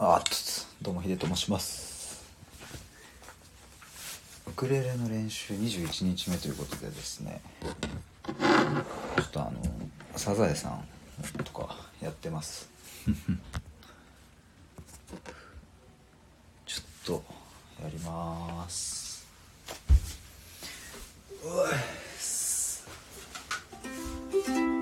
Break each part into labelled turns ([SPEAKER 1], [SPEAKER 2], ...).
[SPEAKER 1] あっとどうもヒデと申します。ウクレレの練習21日目ということでですね。ちょっとあのサザエさんとかやってます。ちょっとやります。うわ高い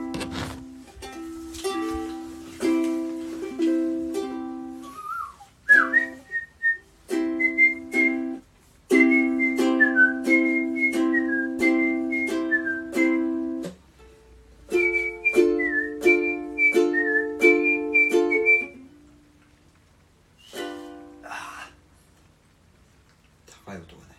[SPEAKER 1] aiutone.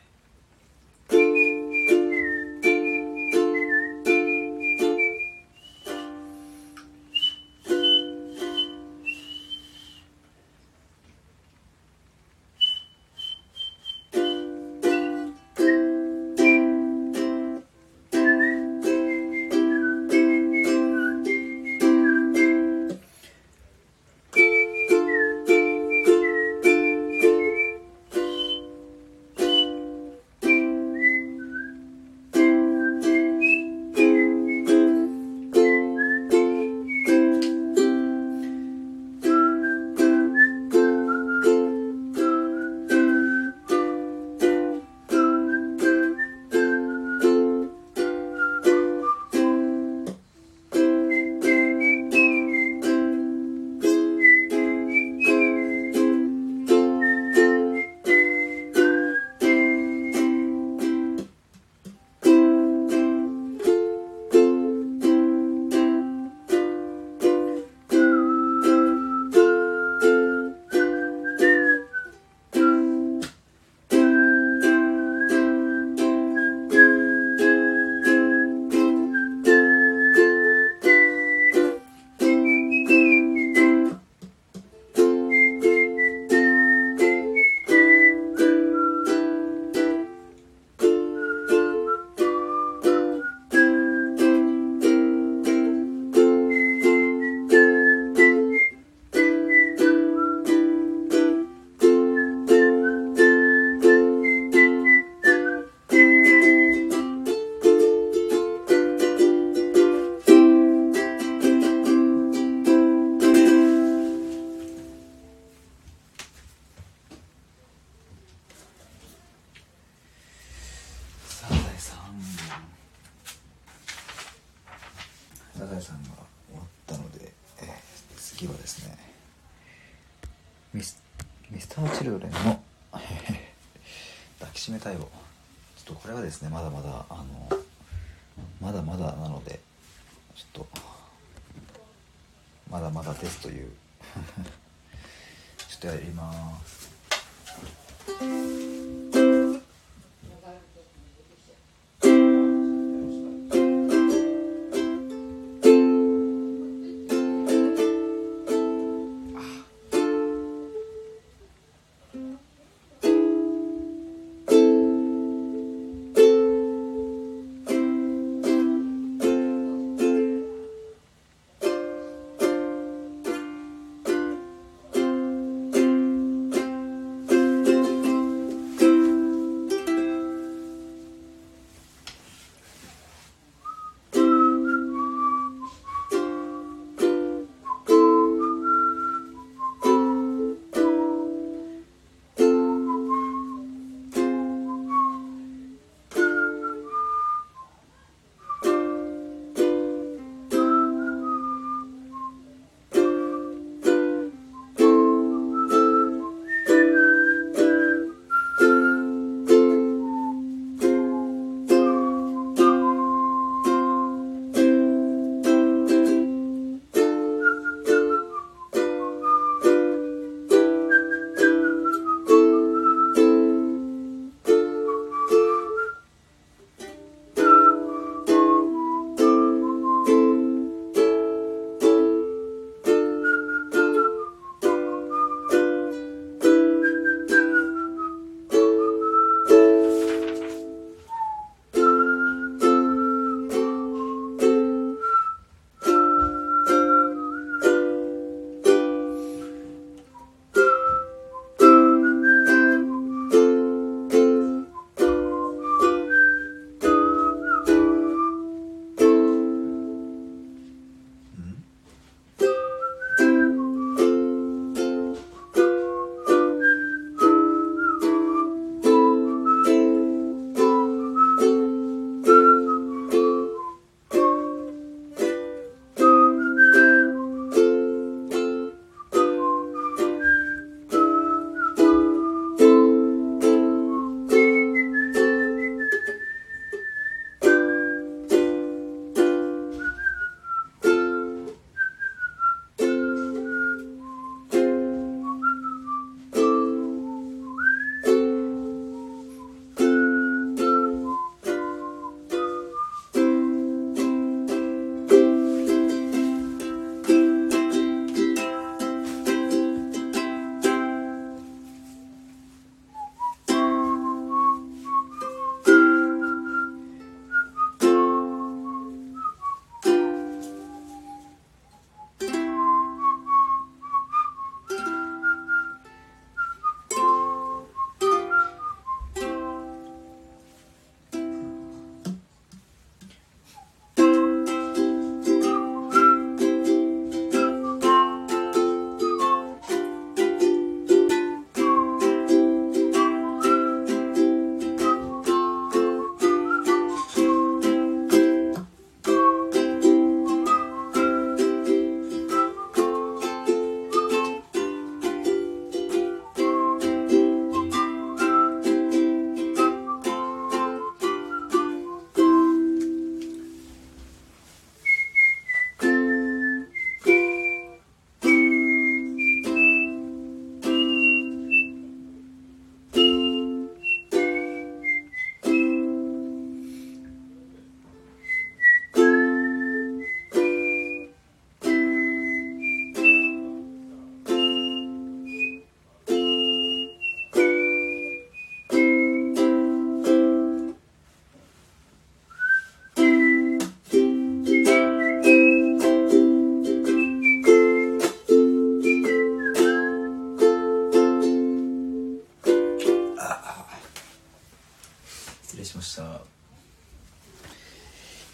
[SPEAKER 1] サザエさんが終わったので、えー次はですねミスミスターチルドレンの抱きしめたいをちょっとこれはですねまだまだあのまだまだなのでちょっとまだまだですという ちょっとやります。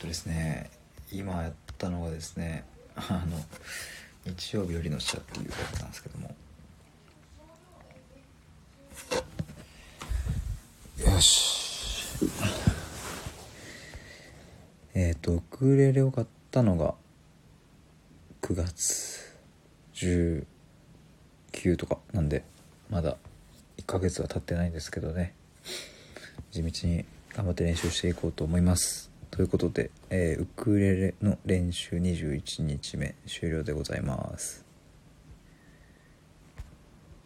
[SPEAKER 1] とですね今やったのがですねあの日曜日よりの使者っていうやつなんですけども。よし。えっ、とウクレレを買ったのが9月19とかなんでまだ1ヶ月は経ってないんですけどね。地道に頑張って練習していこうと思います。ということで、えーウクレレの練習21日目終了でございます。